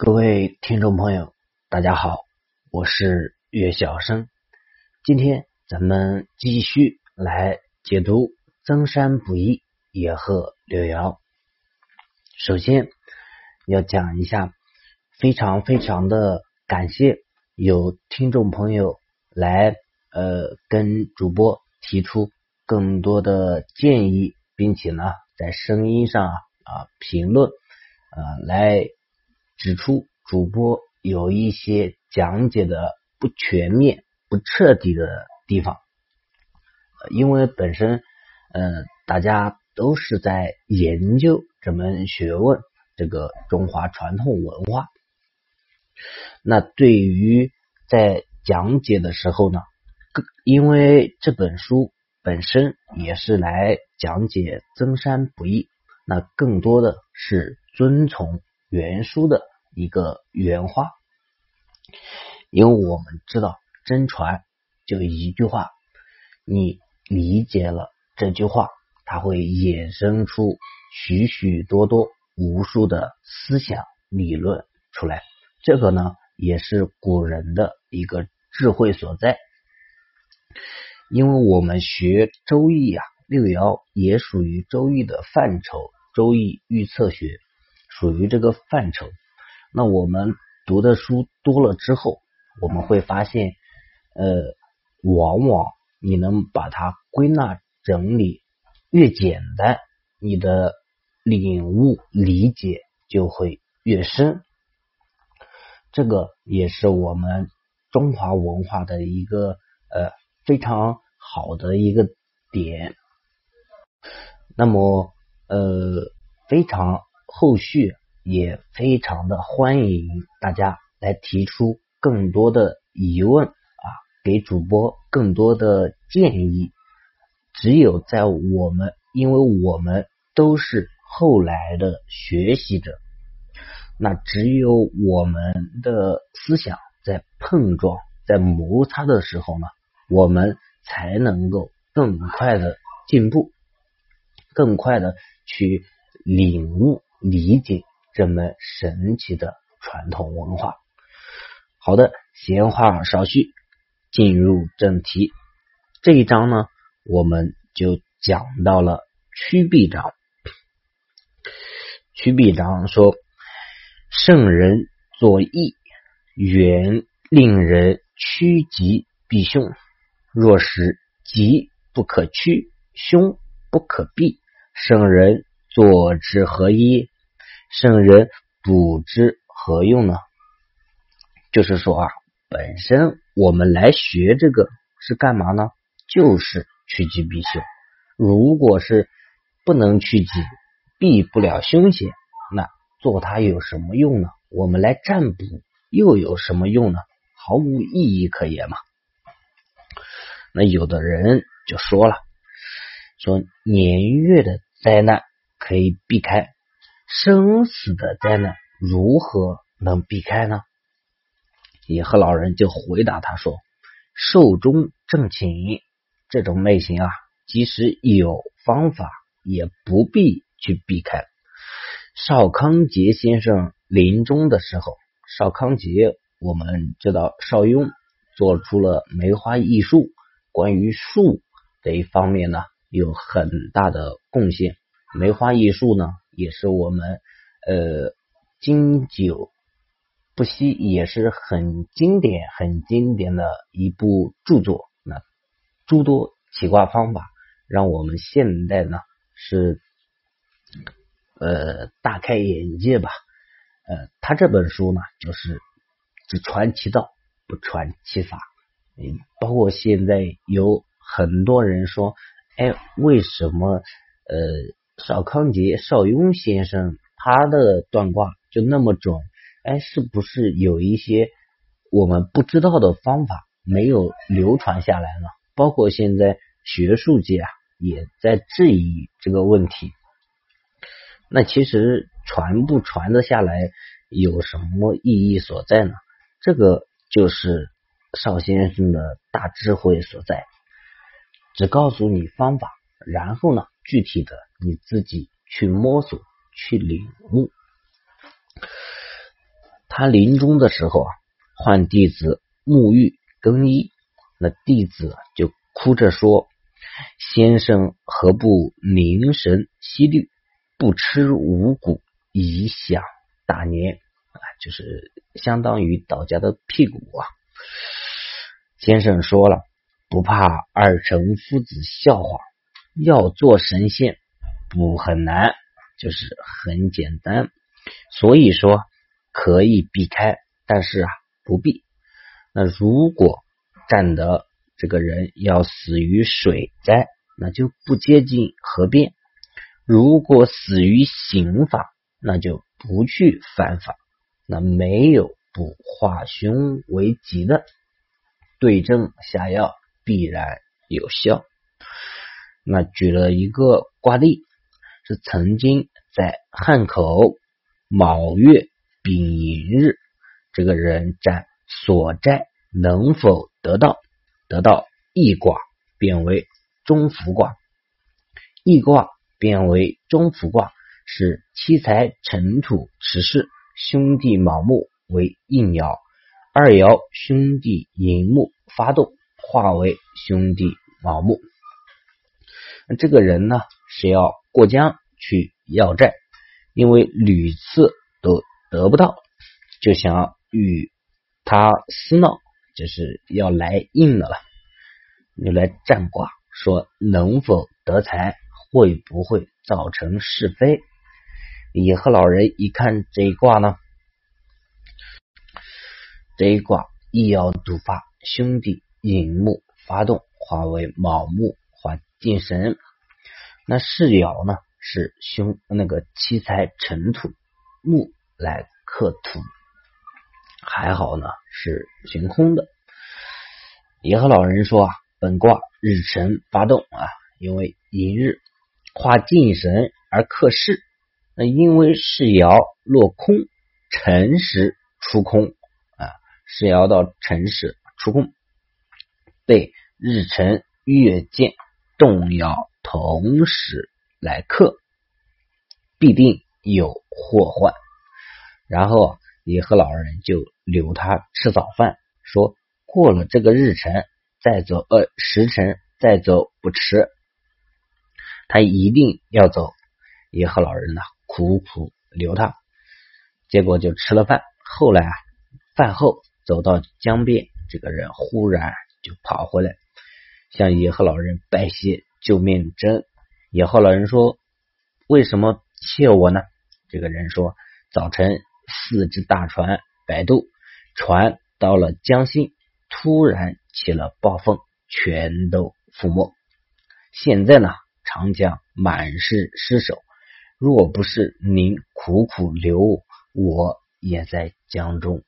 各位听众朋友，大家好，我是岳晓生。今天咱们继续来解读《增山不易》野鹤六爻。首先要讲一下，非常非常的感谢有听众朋友来呃跟主播提出更多的建议，并且呢在声音上啊评论啊来指出主播有一些讲解的不全面、不彻底的地方，因为本身嗯大家都是在研究这门学问，这个中华传统文化。那对于在讲解的时候呢，因为这本书本身也是来讲解增山不易，那更多的是遵从原书的一个原话，因为我们知道真传就一句话，你理解了这句话，它会衍生出许许多多、无数的思想理论出来。这个呢，也是古人的一个智慧所在。因为我们学周易啊，六爻也属于周易的范畴，周易预测学属于这个范畴。那我们读的书多了之后，我们会发现，呃，往往你能把它归纳整理越简单，你的领悟理解就会越深。这个也是我们中华文化的一个呃非常好的一个点。那么呃，非常后续也非常的欢迎大家来提出更多的疑问啊，给主播更多的建议。只有在我们，因为我们都是后来的学习者。那只有我们的思想在碰撞、在摩擦的时候呢，我们才能够更快的进步，更快的去领悟、理解这门神奇的传统文化。好的，闲话少叙，进入正题。这一章呢，我们就讲到了曲臂章。曲臂章说。圣人作义，原令人趋吉避凶。若是吉不可趋，凶不可避，圣人作之何益？圣人补之何用呢？就是说啊，本身我们来学这个是干嘛呢？就是趋吉避凶。如果是不能趋吉，避不了凶险，那。做它有什么用呢？我们来占卜又有什么用呢？毫无意义可言嘛。那有的人就说了，说年月的灾难可以避开，生死的灾难如何能避开呢？野鹤老人就回答他说：“寿终正寝这种类型啊，即使有方法，也不必去避开。”邵康节先生临终的时候，邵康节我们知道，邵雍做出了梅花易数，关于数这一方面呢，有很大的贡献。梅花易数呢，也是我们呃经久不息，也是很经典、很经典的一部著作。那诸多起卦方法，让我们现代呢是。呃，大开眼界吧。呃，他这本书呢，就是只传其道，不传其法。嗯，包括现在有很多人说，哎，为什么呃邵康节、邵雍先生他的断卦就那么准？哎，是不是有一些我们不知道的方法没有流传下来呢？包括现在学术界啊，也在质疑这个问题。那其实传不传得下来，有什么意义所在呢？这个就是邵先生的大智慧所在，只告诉你方法，然后呢，具体的你自己去摸索、去领悟。他临终的时候啊，唤弟子沐浴更衣，那弟子就哭着说：“先生何不凝神息虑，不吃五谷，以享大年？”啊，就是相当于道家的屁股啊。先生说了，不怕二臣夫子笑话，要做神仙不很难，就是很简单。所以说可以避开，但是啊不必。那如果占得这个人要死于水灾，那就不接近河边；如果死于刑法，那就不去犯法。那没有不化凶为吉的。对症下药必然有效。那举了一个卦例，是曾经在汉口卯月丙寅日，这个人占所债能否得到？得到易卦变为中孚卦，易卦变为中孚卦是七财尘土持世，兄弟卯木为应爻。二爻兄弟寅木发动，化为兄弟卯木。这个人呢是要过江去要债，因为屡次都得不到，就想与他厮闹，就是要来硬的了。就来占卦，说能否得财，会不会造成是非？野鹤老人一看这一卦呢。这一卦一爻独发，兄弟引木发动，化为卯木，化进神。那世爻呢？是凶那个七财辰土木来克土，还好呢，是悬空的。也和老人说啊，本卦日辰发动啊，因为寅日化进神而克世，那因为世爻落空，辰时出空啊。是爻到辰时出空，被日辰月见动摇，同时来克，必定有祸患。然后也和老人就留他吃早饭，说过了这个日辰再走，呃时辰再走不迟，他一定要走。也和老人呢苦苦留他，结果就吃了饭。后来啊，饭后。走到江边，这个人忽然就跑回来，向野鹤老人拜谢救命之恩。野鹤老人说：“为什么谢我呢？”这个人说：“早晨四只大船摆渡，船到了江心，突然起了暴风，全都覆没。现在呢，长江满是尸首。若不是您苦苦留我，也在江中。”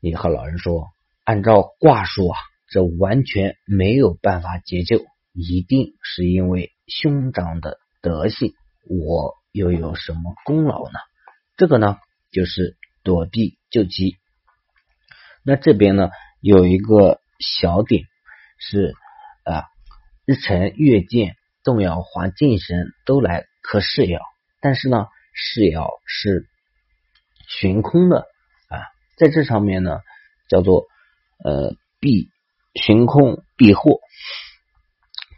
你和老人说，按照卦数啊，这完全没有办法解救，一定是因为兄长的德性。我又有什么功劳呢？这个呢，就是躲避救急。那这边呢，有一个小点是啊，日辰月见动摇化进神都来克世爻，但是呢，世爻是悬空的啊。在这上面呢，叫做呃避悬空避祸，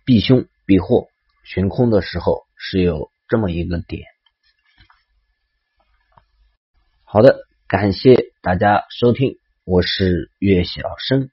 避凶避祸。悬空的时候是有这么一个点。好的，感谢大家收听，我是岳小生。